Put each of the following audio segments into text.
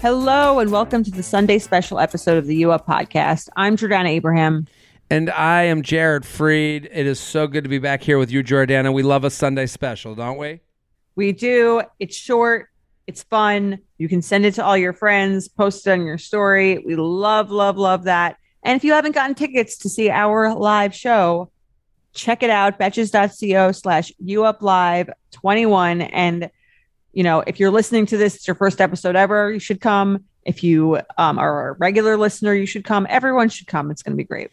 Hello, and welcome to the Sunday special episode of the U Up podcast. I'm Jordana Abraham. And I am Jared Freid. It is so good to be back here with you, Jordana. We love a Sunday special, don't we? We do. It's short, it's fun. You can send it to all your friends, post it on your story. We love, love, love that. And if you haven't gotten tickets to see our live show, check it out, betches.co slash uplive 21. And you know, if you're listening to this, it's your first episode ever, you should come. If you um, are a regular listener, you should come. Everyone should come. It's going to be great.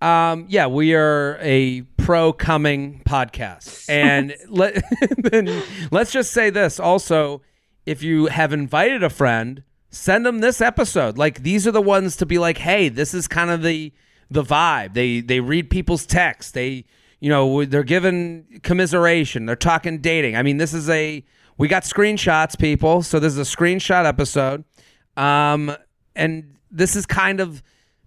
Um, yeah, we are a pro coming podcast. And let, then let's just say this also if you have invited a friend, send them this episode. Like these are the ones to be like, hey, this is kind of the the vibe. They they read people's texts. They you know they're given commiseration. They're talking dating. I mean, this is a we got screenshots, people. So this is a screenshot episode. Um, and this is kind of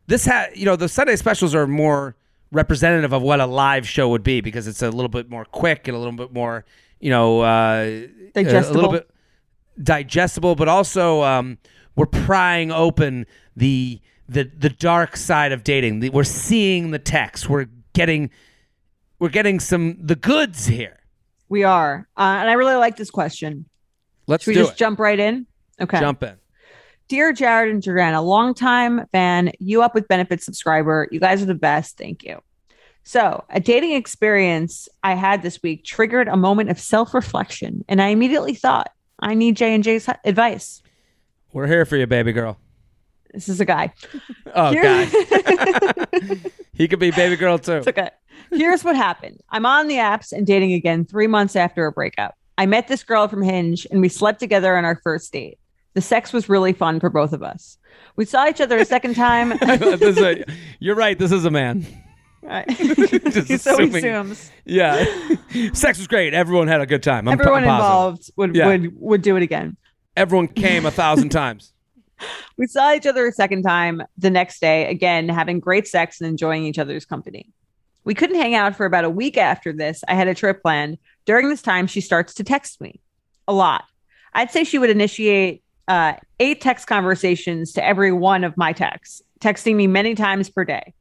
this ha you know the Sunday specials are more representative of what a live show would be because it's a little bit more quick and a little bit more you know uh, digestible. a little bit digestible, but also um, we're prying open the the the dark side of dating. We're seeing the text. We're getting we're getting some the goods here. We are. Uh, and I really like this question. Let's Should we just it. jump right in? Okay. Jump in. Dear Jared and Jordana, longtime fan, you up with benefits subscriber. You guys are the best. Thank you. So, a dating experience I had this week triggered a moment of self-reflection, and I immediately thought, I need J and J's advice. We're here for you, baby girl. This is a guy. Oh God, he could be baby girl too. It's okay. Here's what happened. I'm on the apps and dating again three months after a breakup. I met this girl from Hinge and we slept together on our first date. The sex was really fun for both of us. We saw each other a second time. This a- you're right. This is a man. Right. Just so he assuming- assumes Yeah, sex was great. Everyone had a good time. I'm, everyone involved would, Yeah. would would do it again. Everyone came a thousand times. We saw each other a second time the next day, again having great sex and enjoying each other's company. We couldn't hang out for about a week after this. I had a trip planned. During this time, she starts to text me a lot. I'd say she would initiate uh, eight text conversations to every one of my texts, texting me many times per day.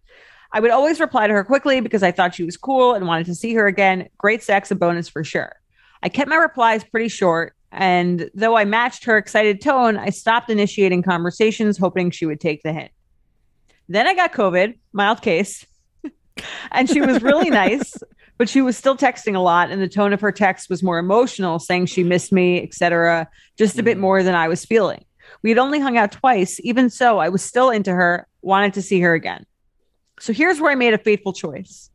I would always reply to her quickly because I thought she was cool and wanted to see her again. Great sex, a bonus for sure. I kept my replies pretty short, and though I matched her excited tone, I stopped initiating conversations, hoping she would take the hint. Then I got COVID, mild case, and she was really nice, but she was still texting a lot, and the tone of her text was more emotional, saying she missed me, etc., just a bit mm. more than I was feeling. We had only hung out twice. Even so, I was still into her, wanted to see her again. So here's where I made a fateful choice.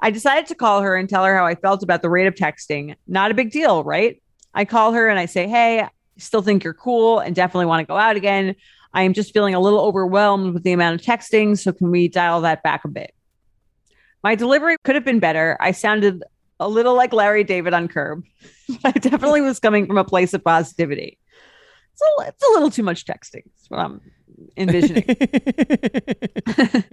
I decided to call her and tell her how I felt about the rate of texting. Not a big deal, right? I call her and I say, Hey, I still think you're cool and definitely want to go out again. I am just feeling a little overwhelmed with the amount of texting. So can we dial that back a bit? My delivery could have been better. I sounded a little like Larry David on Curb. I definitely was coming from a place of positivity. It's a, it's a little too much texting. That's what I'm envisioning.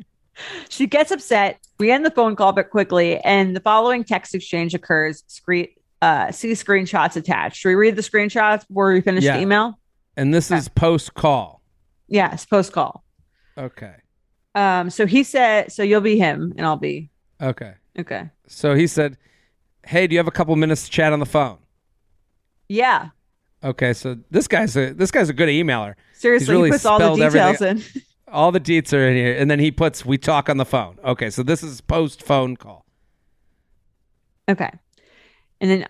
she gets upset. We end the phone call but quickly, and the following text exchange occurs. Screen, uh, see screenshots attached. Should we read the screenshots before we finish Yeah. the email? And this is post call. Yes, post call. Okay. Um, so he said, so you'll be him and I'll be Okay. okay. So he said, "Hey, do you have a couple minutes to chat on the phone?" Yeah, Okay. So this guy's a this guy's a good emailer. seriously, really he puts all the details in. All the deets are in here, and then he puts, "We talk on the phone." Okay. So this is post phone call. Okay. And then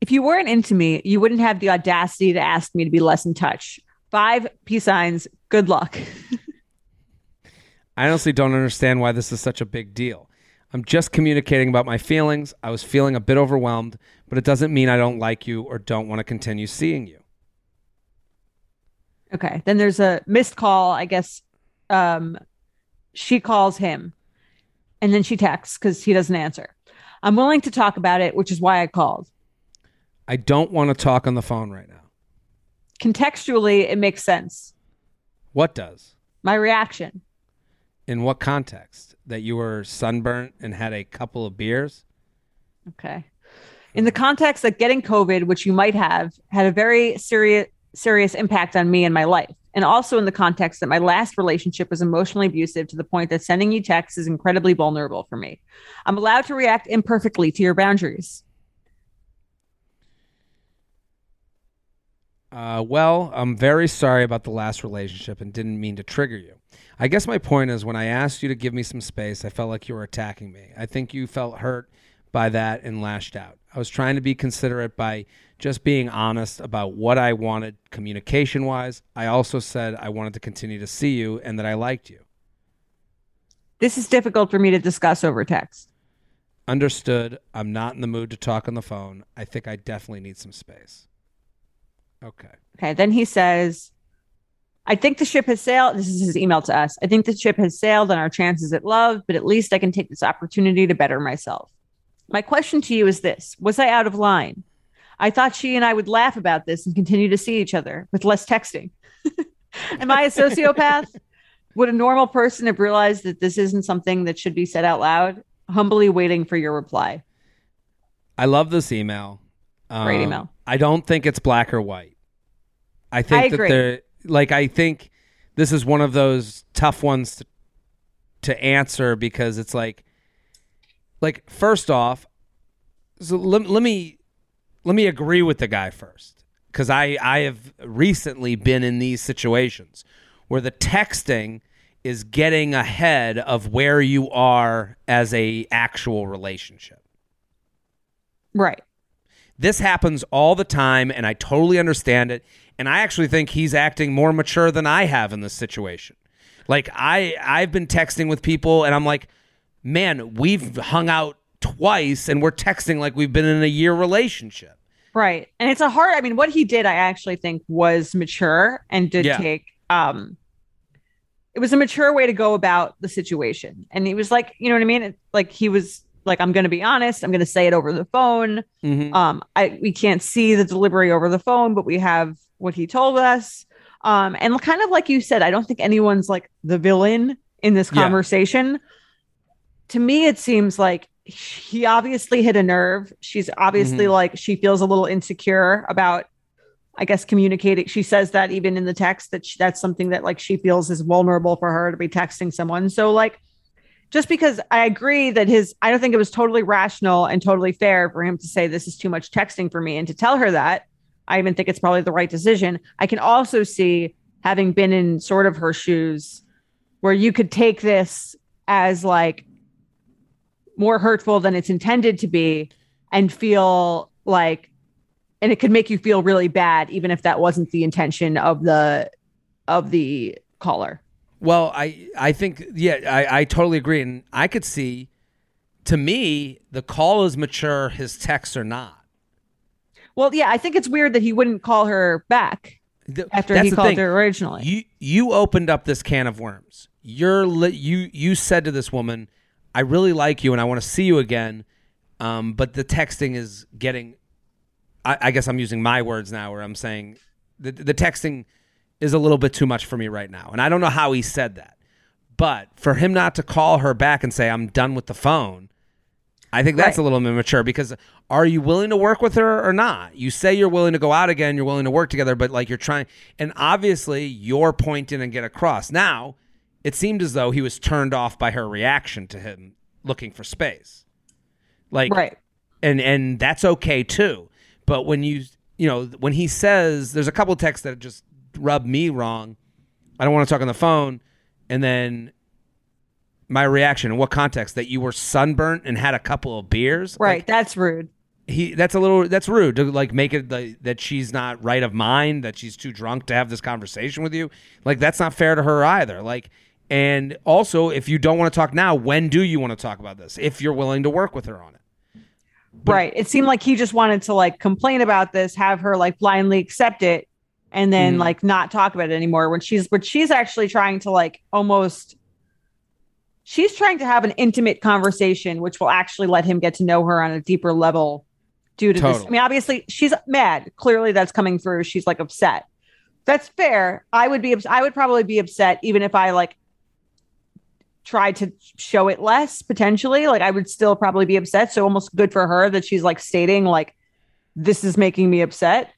if you weren't into me, you wouldn't have the audacity to ask me to be less in touch. Five peace signs. Good luck. I honestly don't understand why this is such a big deal. I'm just communicating about my feelings. I was feeling a bit overwhelmed, but it doesn't mean I don't like you or don't want to continue seeing you. Okay. Then there's a missed call. I guess um, she calls him and then she texts because he doesn't answer. I'm willing to talk about it, which is why I called. I don't want to talk on the phone right now. Contextually, it makes sense. What does? My reaction. In what context? That you were sunburnt and had a couple of beers? Okay. In the context that getting COVID, which you might have, had a very serious serious impact on me and my life. And also in the context that my last relationship was emotionally abusive to the point that sending you texts is incredibly vulnerable for me. I'm allowed to react imperfectly to your boundaries. Uh, well, I'm very sorry about the last relationship and didn't mean to trigger you. I guess my point is when I asked you to give me some space, I felt like you were attacking me. I think you felt hurt by that and lashed out. I was trying to be considerate by just being honest about what I wanted communication wise. I also said I wanted to continue to see you and that I liked you. This is difficult for me to discuss over text. Understood. I'm not in the mood to talk on the phone. I think I definitely need some space. Okay. Okay. Then he says, I think the ship has sailed. This is his email to us. I think the ship has sailed on our chances at love, but at least I can take this opportunity to better myself. My question to you is this Was I out of line? I thought she and I would laugh about this and continue to see each other with less texting. Am I a sociopath? Would a normal person have realized that this isn't something that should be said out loud? Humbly waiting for your reply. I love this email. Great email. Um, I don't think it's black or white. I think I that they're like I think this is one of those tough ones to, to answer because it's like like first off so let, let me let me agree with the guy first because I I have recently been in these situations where the texting is getting ahead of where you are as a actual relationship. Right. This happens all the time, and I totally understand it. And I actually think he's acting more mature than I have in this situation. Like I, I've been texting with people, and I'm like, man, we've hung out twice, and we're texting like we've been in a year relationship. Right. And it's a hard, I mean, what he did, I actually think was mature and did Yeah. take, um, it was a mature way to go about the situation. And he was like, you know what I mean? It- Like he was like, I'm going to be honest. I'm going to say it over the phone. Mhm. Um, I, we can't see the delivery over the phone, but we have what he told us. Um, and kind of like you said, I don't think anyone's like the villain in this Yeah. To me, it seems like he obviously hit a nerve. She's obviously Mhm. like she feels a little insecure about, I guess, communicating. She says that even in the text that she, that's something that like she feels is vulnerable for her to be texting someone. So like, just because I agree that his, I don't think it was totally rational and totally fair for him to say this is too much texting for me and to tell her that. I even think it's probably the right decision. I can also see having been in sort of her shoes where you could take this as like more hurtful than it's intended to be and feel like and it could make you feel really bad even if that wasn't the intention of the of the caller Well, I I think yeah, I, I totally agree, and I could see. To me, the call is mature. His texts are not. well yeah i think it's weird that he wouldn't call her back The- after he called thing. her originally You you opened up this can of worms. You're li- you you said to this woman, "I really like you and I want to see you again," um, but the texting is getting. I, I guess I'm using my words now, where I'm saying the the texting is a little bit too much for me right now, and I don't know how he said that, but for him not to call her back and say, "I'm done with the phone," I think that's Right. a little immature because are you willing to work with her or not? You say you're willing to go out again, you're willing to work together, but like you're trying, and obviously you're pointing and get across. Now, it seemed as though he was turned off by her reaction to him looking for space. Like, right and and that's okay too. But when you you know when he says there's a couple of texts that just rub me wrong. I don't want to talk on the phone, and then my reaction in what context that you were sunburnt and had a couple of beers. right Like, that's rude he that's a little that's rude to like make it like, that she's not right of mind that she's too drunk to have this conversation with you like that's not fair to her either like And also, if you don't want to talk now, when do you want to talk about this? If you're willing to work with her on it. But- right. It seemed like he just wanted to like complain about this, have her like blindly accept it, and then Mhm. like not talk about it anymore. When she's but she's actually trying to like almost she's trying to have an intimate conversation, which will actually let him get to know her on a deeper level due to this. I mean, obviously she's mad. Clearly that's coming through. She's like upset. That's fair. I would be I would probably be upset even if I like tried to show it less potentially. Like i would still probably be upset. So almost good for her that she's like stating like this is making me upset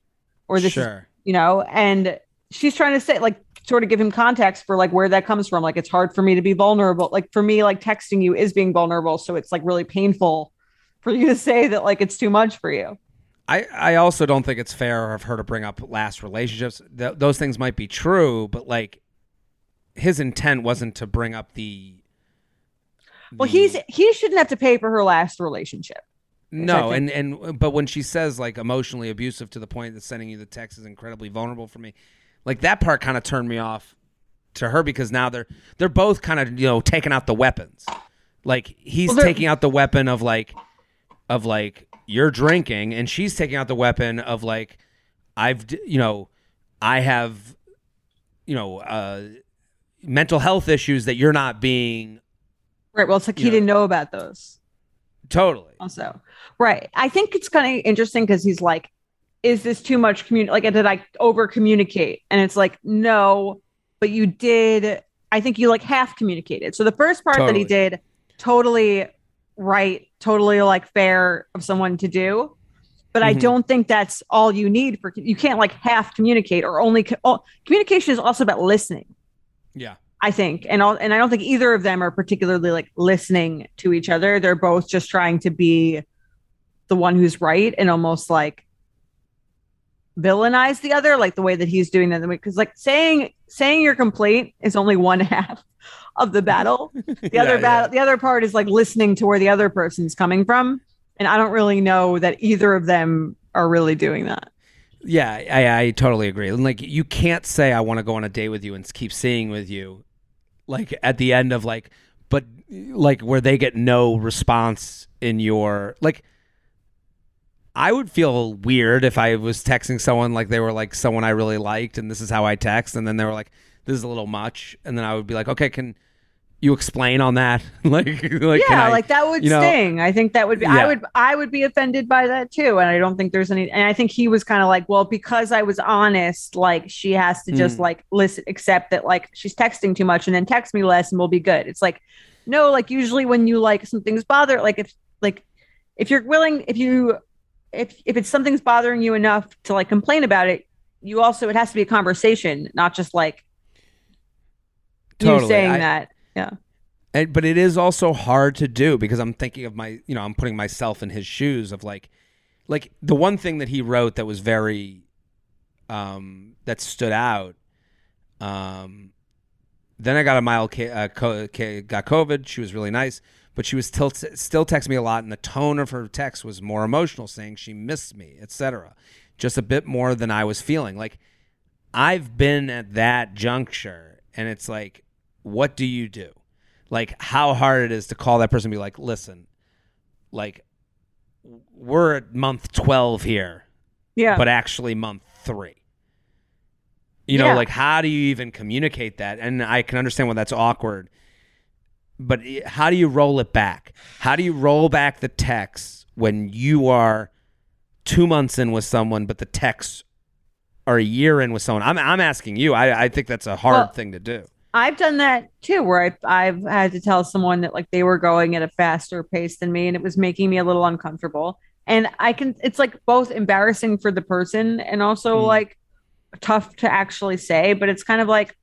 or this is you know and she's trying to say like sort of give him context for like where that comes from. Like it's hard for me to be vulnerable. Like for me like texting you is being vulnerable. So it's like really painful for you to say that like it's too much for you. I, I also don't think it's fair of her to bring up last relationships. Th- those things might be true, but like his intent wasn't to bring up the. Well he's he shouldn't have to pay for her last relationship no, and and but when she says like emotionally abusive to the point that sending you the text is incredibly vulnerable for me, like that part kind of turned me off to her because now they're they're both kind of you know taking out the weapons. Like he's Well, taking out the weapon of like of like you're drinking, and she's taking out the weapon of like I've you know I have you know uh mental health issues that you're not being right well it's like he Yeah. didn't know about those. Totally. Also right i think it's kind of interesting because he's like is this too much commun like did i over communicate and it's like no but you did i think you like half communicated so the first part that he did totally right totally like fair of someone to do. But i Mhm. don't think that's all you need for you can't like half communicate or only co- communication is also about listening. Yeah I think, and all, and I don't think either of them are particularly like listening to each other. They're both just trying to be the one who's right and almost like villainize the other, like the way that he's doing that. Because like saying saying your complaint is only one half of the battle. The Yeah, other yeah. battle, the other part is like listening to where the other person's coming from. And I don't really know that either of them are really doing that. Yeah, I, I totally agree. And like, you can't say I want to go on a date with you and keep seeing with you, like at the end of like, but like where they get no response in your like. I would feel weird if I was texting someone like they were like someone I really liked, and this is how I text, and then they were like, "This is a little much," and then I would be like, "Okay, can you explain on that?" like, like yeah, I- like that would you know- sting. I think that would be. Yeah. I would. I would be offended by that too. And I don't think there's any. And I think he was kind of like, well, because I was honest, like she has to just Mm. like listen, accept that like she's texting too much, and then text me less, and we'll be good. It's like, no, like usually when you like something's bother, like if like if you're willing, if you if if it's something's bothering you enough to like complain about it, you also it has to be a conversation, not just like you saying I- that. And, but it is also hard to do because I'm thinking of my, you know, I'm putting myself in his shoes of like, like the one thing that he wrote that was very, um, that stood out. Um, then I got a mild, ca- uh, got COVID. She was really nice, but she was still still texting me a lot, and the tone of her text was more emotional, saying she missed me, etc. Just a bit more than I was feeling. Like I've been at that juncture, and it's like, what do you do? Like how hard it is to call that person and be like, listen, like we're at month twelve here, Yeah. but actually month three. You know, Yeah. like how do you even communicate that? And I can understand why that's awkward. But how do you roll it back? How do you roll back the text when you are two months in with someone, but the texts are a year in with someone? I'm I'm asking you. I I think that's a hard Well, thing to do. I've done that too, where I've, I've had to tell someone that like they were going at a faster pace than me and it was making me a little uncomfortable. And I can, it's like both embarrassing for the person and also Mm. like tough to actually say, but it's kind of like,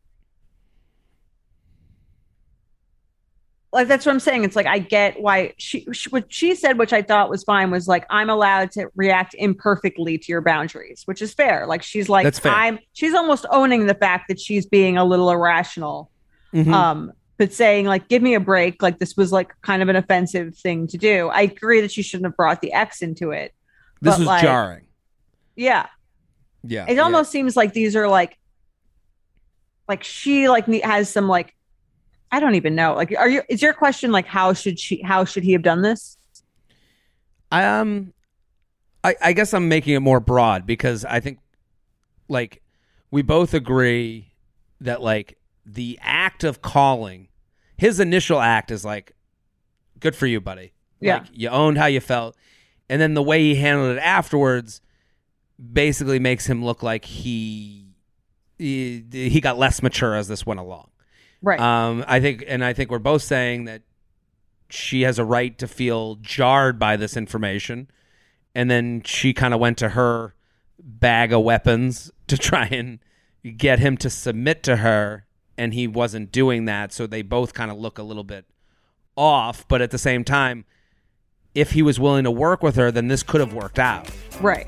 like that's what I'm saying. It's like I get why she, she what she said, which I thought was fine, was like I'm allowed to react imperfectly to your boundaries, which is fair. Like she's like That's fair. I'm she's almost owning the fact that she's being a little irrational. Mhm. Um, but saying like give me a break, like this was like kind of an offensive thing to do. I agree that she shouldn't have brought the ex into it. this was like, jarring. Yeah. Yeah, It yeah. almost seems like these are like like she like has some like I don't even know. Like, are you? Is your question like how should she? How should he have done this? I um, I I guess I'm making it more broad because I think, like, we both agree that like the act of calling, his initial act is like, good for you, buddy. Yeah. Like, you owned how you felt, and then the way he handled it afterwards basically makes him look like he he, he got less mature as this went along. Right. Um, I think, and I think we're both saying that she has a right to feel jarred by this information, and then she kind of went to her bag of weapons to try and get him to submit to her, and he wasn't doing that. So they both kind of look a little bit off, but at the same time, if he was willing to work with her, then this could have worked out. right.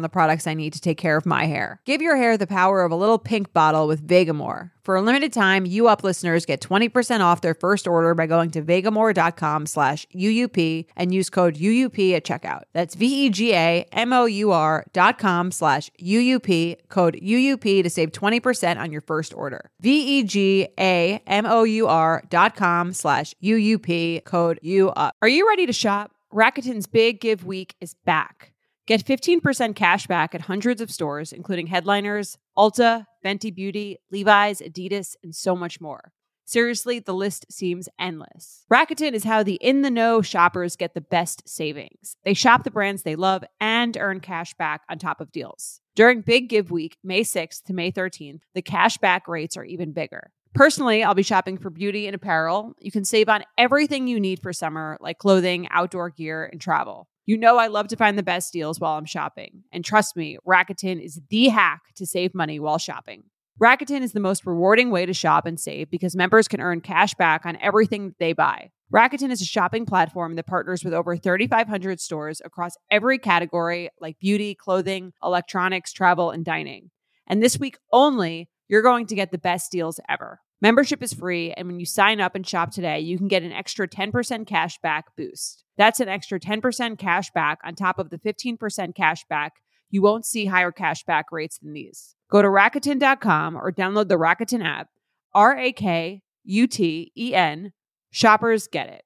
the products I need to take care of my hair. Give your hair the power of a little pink bottle with Vegamour. For a limited time, you up listeners get 20% off their first order by going to vegamour.com slash UUP and use code UUP at checkout. That's V-E-G-A-M-O-U-R dot com slash UUP, code UUP to save 20% on your first order. V-E-G-A-M-O-U-R dot com slash UUP, code UUP. Are you ready to shop? Rakuten's Big Give Week is back. Get 15% cash back at hundreds of stores, including headliners, Ulta, Fenty Beauty, Levi's, Adidas, and so much more. Seriously, the list seems endless. Rakuten is how the in the know shoppers get the best savings. They shop the brands they love and earn cash back on top of deals. During Big Give Week, May 6th to May 13th, the cash back rates are even bigger. Personally, I'll be shopping for beauty and apparel. You can save on everything you need for summer, like clothing, outdoor gear, and travel. You know I love to find the best deals while I'm shopping. And trust me, Rakuten is the hack to save money while shopping. Rakuten is the most rewarding way to shop and save because members can earn cash back on everything they buy. Rakuten is a shopping platform that partners with over 3,500 stores across every category like beauty, clothing, electronics, travel, and dining. And this week only, you're going to get the best deals ever. Membership is free, and when you sign up and shop today, you can get an extra 10% cash back boost. That's an extra 10% cash back on top of the 15% cash back. You won't see higher cash back rates than these. Go to Rakuten.com or download the Rakuten app. R A K U T E N. Shoppers get it.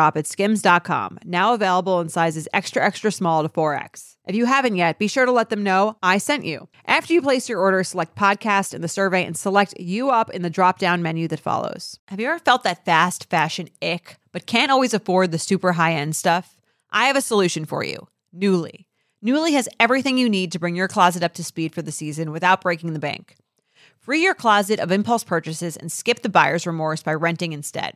at skims.com, now available in sizes extra, extra small to 4X. If you haven't yet, be sure to let them know I sent you. After you place your order, select podcast in the survey and select you up in the drop down menu that follows. Have you ever felt that fast fashion ick, but can't always afford the super high end stuff? I have a solution for you Nuuly. Nuuly has everything you need to bring your closet up to speed for the season without breaking the bank. Free your closet of impulse purchases and skip the buyer's remorse by renting instead.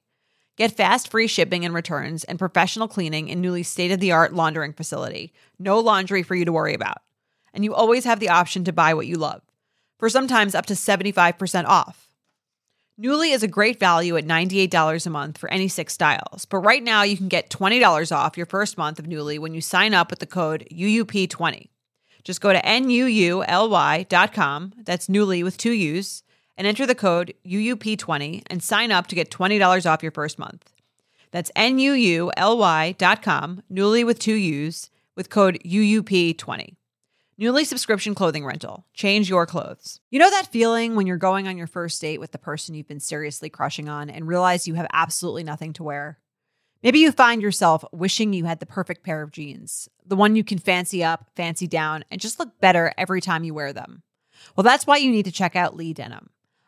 Get fast free shipping and returns and professional cleaning in Nuuly's state of the art laundering facility. No laundry for you to worry about. And you always have the option to buy what you love, for sometimes up to 75% off. Nuuly is a great value at $98 a month for any six styles. But right now, you can get $20 off your first month of Nuuly when you sign up with the code UUP20. Just go to NUULY.com, that's Nuuly with two U's, and enter the code UUP20 and sign up to get $20 off your first month. That's NUULY.com, Nuuly with two U's, with code UUP20. Nuuly subscription clothing rental. Change your clothes. You know that feeling when you're going on your first date with the person you've been seriously crushing on and realize you have absolutely nothing to wear? Maybe you find yourself wishing you had the perfect pair of jeans, the one you can fancy up, fancy down, and just look better every time you wear them. Well, that's why you need to check out Lee Denim.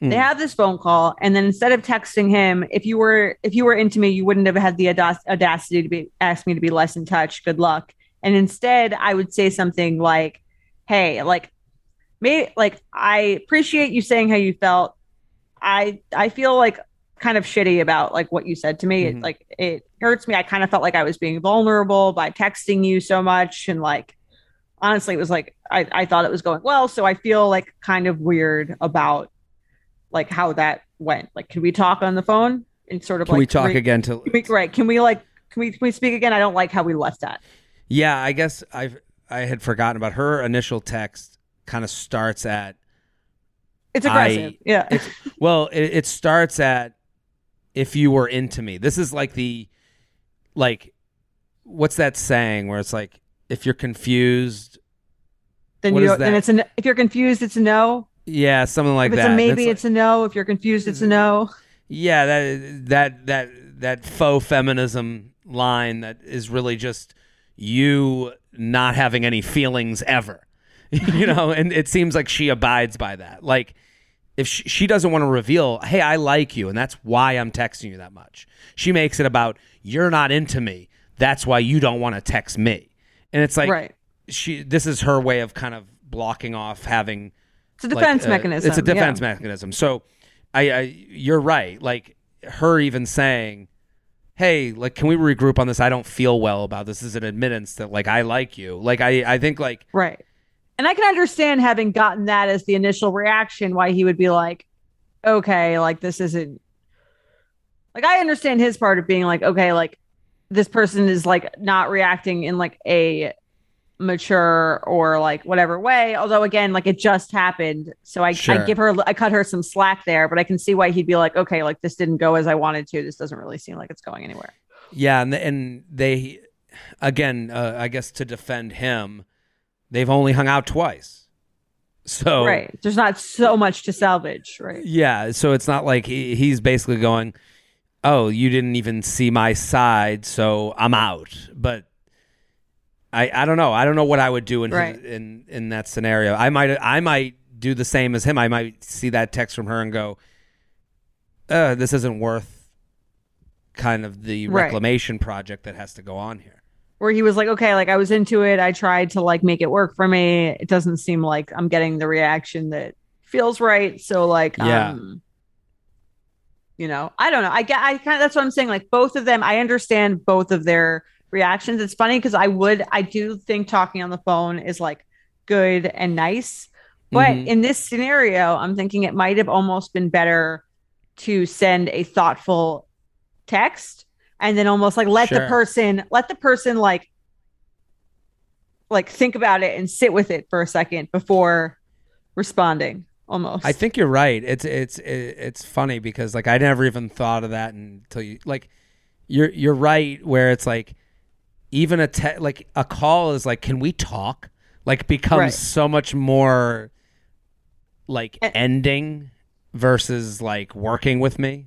They have this phone call, and then instead of texting him, if you were if you were into me, you wouldn't have had the audacity to be ask me to be less in touch. Good luck. And instead, I would say something like, "Hey, like, may like I appreciate you saying how you felt. I I feel like kind of shitty about like what you said to me. Mhm. It, like it hurts me. I kind of felt like I was being vulnerable by texting you so much, and like honestly, it was like I I thought it was going well, so I feel like kind of weird about like how that went. Like, can we talk on the phone and sort of Can like we talk re- again to Can we, right? Can we like can we can we speak again? I don't like how we left that. Yeah, I guess I've I had forgotten about her initial text kind of starts at It's aggressive. I- yeah. it's well, it, it starts at if you were into me. This is like the like what's that saying where it's like if you're confused, then you then it's an if you're confused, it's a no. Yeah, something like if it's that. a maybe, like- it's a no. If you're confused, it's a no. yeah, that that that that faux feminism line that is really just you not having any feelings ever. you know, and it seems like she abides by that. Like if she, she doesn't want to reveal, "Hey, I like you and that's why I'm texting you that much." She makes it about you're not into me. That's why you don't want to text me. And it's like right. she this is her way of kind of blocking off having It's a like, defense uh, mechanism. It's a defense yeah. mechanism. So, I, I, you're right. Like her even saying, "Hey, like, can we regroup on this? I don't feel well about this." Is an admittance that like I like you. Like I, I think like Right. And I can understand having gotten that as the initial reaction, why he would be like, okay, like this isn't like I understand his part of being like, okay, like this person is like not reacting in like a mature or like whatever way. Although again, like it just happened. So I, I give her I cut her some slack there, but I can see why he'd be like, okay, like this didn't go as I wanted to. This doesn't really seem like it's going anywhere. yeah, and and they, again, uh, I guess to defend him, they've only hung out twice. So Right. There's not so much to salvage, right? Yeah, so it's not like he, he's basically going, "Oh, you didn't even see my side, so I'm out." But I I don't know. I don't know what I would do in Right. in in that scenario. I might I might do the same as him. I might see that text from her and go, uh, "This isn't worth kind of the Right. reclamation project that has to go on here. where he was like, okay, like I was into it. I tried to like make it work for me. It doesn't seem like I'm getting the reaction that feels right. So like, Yeah. um, you know, I don't know. I get, I kind of, that's what I'm saying. Like both of them, I understand both of their reactions. It's funny because I would, I do think talking on the phone is like good and nice. But Mhm. in this scenario, I'm thinking it might have almost been better to send a thoughtful text and then almost like let the person let the person like like think about it and sit with it for a second before responding almost I think you're right. It's it's it's funny because like I never even thought of that until you like you're you're right where it's like even a te- like a call is like can we talk like becomes Right. so much more like And- ending versus like working with me.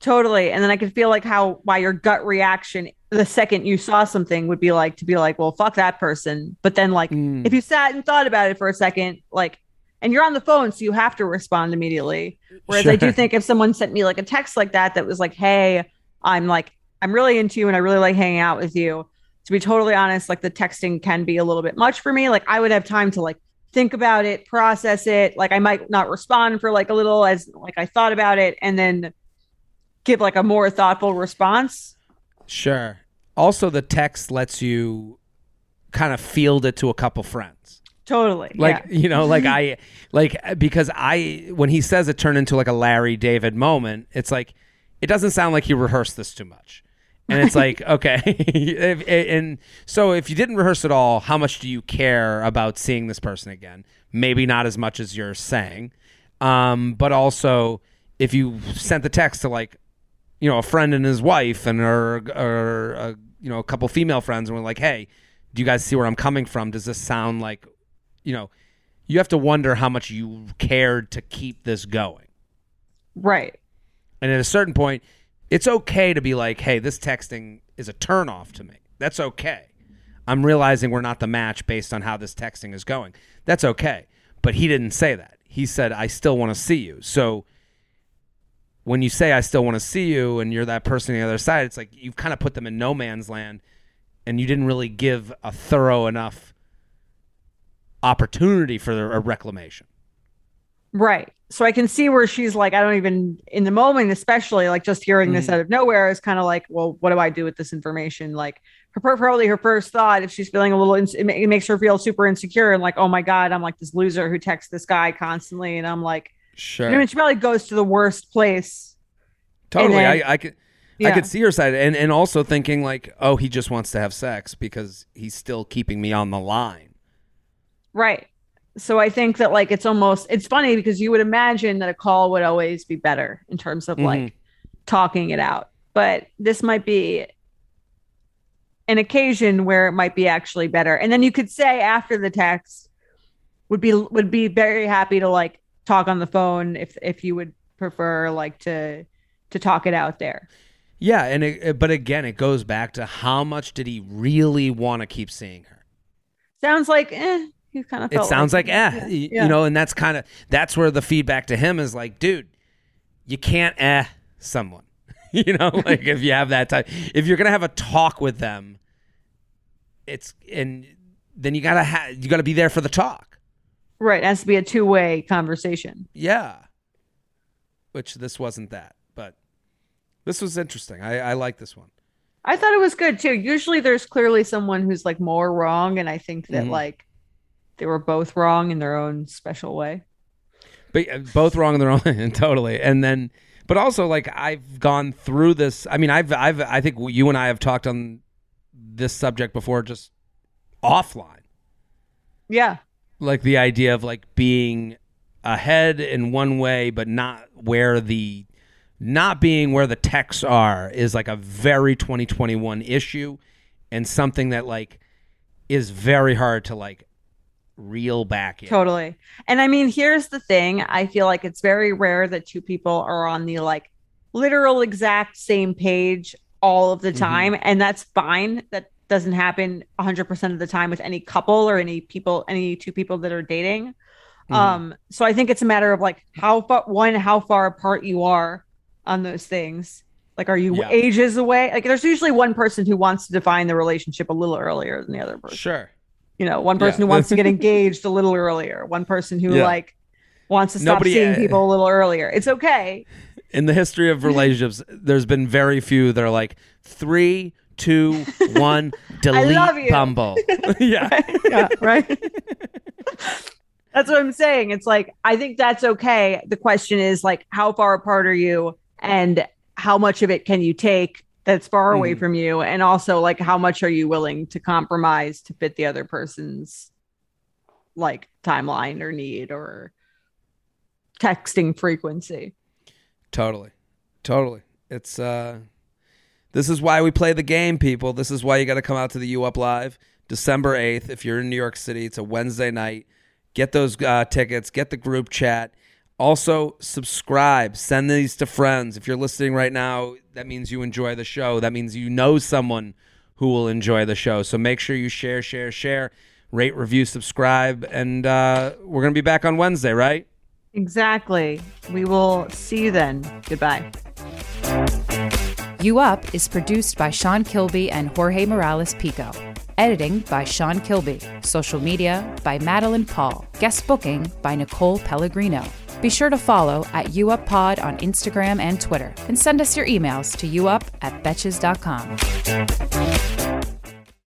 totally and then i could feel like how why your gut reaction the second you saw something would be like to be like well fuck that person but then like Mm. if you sat and thought about it for a second like and you're on the phone so you have to respond immediately whereas i do think if someone sent me like a text like that that was like hey i'm like i'm really into you and i really like hanging out with you to be totally honest like the texting can be a little bit much for me like i would have time to like think about it process it like i might not respond for like a little as like i thought about it and then give like a more thoughtful response Sure. Also, the text lets you kind of field it to a couple friends. totally Like yeah. you know, like I like because I when he says it turned into like a Larry David moment, it's like it doesn't sound like he rehearsed this too much. And it's like, okay. And so if you didn't rehearse at all, how much do you care about seeing this person again? Maybe not as much as you're saying. Um, but also if you sent the text to like you know a friend and his wife and or or uh, you know a couple female friends and we're like hey do you guys see where i'm coming from does this sound like you know you have to wonder how much you cared to keep this going right and at a certain point it's okay to be like hey this texting is a turnoff to me. That's okay. I'm realizing we're not the match based on how this texting is going. That's okay. But he didn't say that. He said i still want to see you. So when you say I still want to see you and you're that person on the other side, it's like you've kind of put them in no man's land and you didn't really give a thorough enough opportunity for a reclamation. Right. So I can see where she's like, I don't even in the moment, especially like just hearing this Mhm. out of nowhere is kind of like, well, what do I do with this information? Like, her probably her first thought, if she's feeling a little, ins- it makes her feel super insecure and like, oh my god, I'm like this loser who texts this guy constantly, and I'm like, Sure. you know, she probably goes to the worst place. totally. then- I, I could I could see her side and, and also thinking like, oh, he just wants to have sex because he's still keeping me on the line. Right. So I think that like it's almost it's funny because you would imagine that a call would always be better in terms of like talking it out. But this might be an occasion where it might be actually better. And then you could say after the text would be would be very happy to like talk on the phone if if you would prefer like to to talk it out there. Yeah, and it, it- but again, it goes back to how much did he really want to keep seeing her? Sounds like eh, you kind of it sounds like, eh, y- yeah. you know, and that's kind of that's where the feedback to him is like, dude, you can't eh someone, you know, like if you have that type, if you're gonna have a talk with them, it's and then you gotta ha- you gotta be there for the talk, right. It has to be a two way conversation. yeah. Which this wasn't that, but this was interesting. I, I like this one. I thought it was good too. Usually there's clearly someone who's like more wrong, and I think that Mhm. like they were both wrong in their own special way. but uh, both wrong in their own totally and then but also like i've gone through this i mean i've i've i think you and i have talked on this subject before just offline Yeah. like the idea of like being ahead in one way but not where the not being where the texts are is like a very 2021 issue and something that like is very hard to like reel back in. Totally. And I mean, here's the thing. I feel like it's very rare that two people are on the like literal exact same page all of the Mhm. time. And that's fine. That doesn't happen 100% of the time with any couple or any people, any two people that are dating. Mhm. Um, so I think it's a matter of like how far, one, how far apart you are on those things. Like, are you Yeah. ages away? Like, there's usually one person who wants to define the relationship a little earlier than the other person. Sure. You know, one person Yeah. who wants to get engaged a little earlier, one person who Yeah. like wants to stop Nobody, seeing uh, people a little earlier. It's okay. In the history of relationships, there's been very few that are like three, two, one, delete. Bumble. yeah. yeah, right. that's what I'm saying. It's like I think that's okay. The question is like how far apart are you and how much of it can you take that's far away Mhm. from you and also like how much are you willing to compromise to fit the other person's like timeline or need or texting frequency. Totally. Totally. It's uh this is why we play the game, people. This is why you got to come out to the U Up Live December 8th if you're in New York City. It's a Wednesday night. Get those uh, tickets, get the group chat. Also, subscribe, send these to friends. If you're listening right now, that means you enjoy the show. That means you know someone who will enjoy the show. So make sure you share, share, share, rate, review, subscribe, and uh, we're going to be back on Wednesday, right? Exactly. We will see you then. Goodbye. You Up is produced by Sean Kilby and Jorge Morales Pico. Editing by Sean Kilby. Social media by Madeline Paul. Guest booking by Nicole Pellegrino. Be sure to follow at UUpPod on Instagram and Twitter. And send us your emails to youup at betches.com.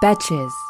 Betches.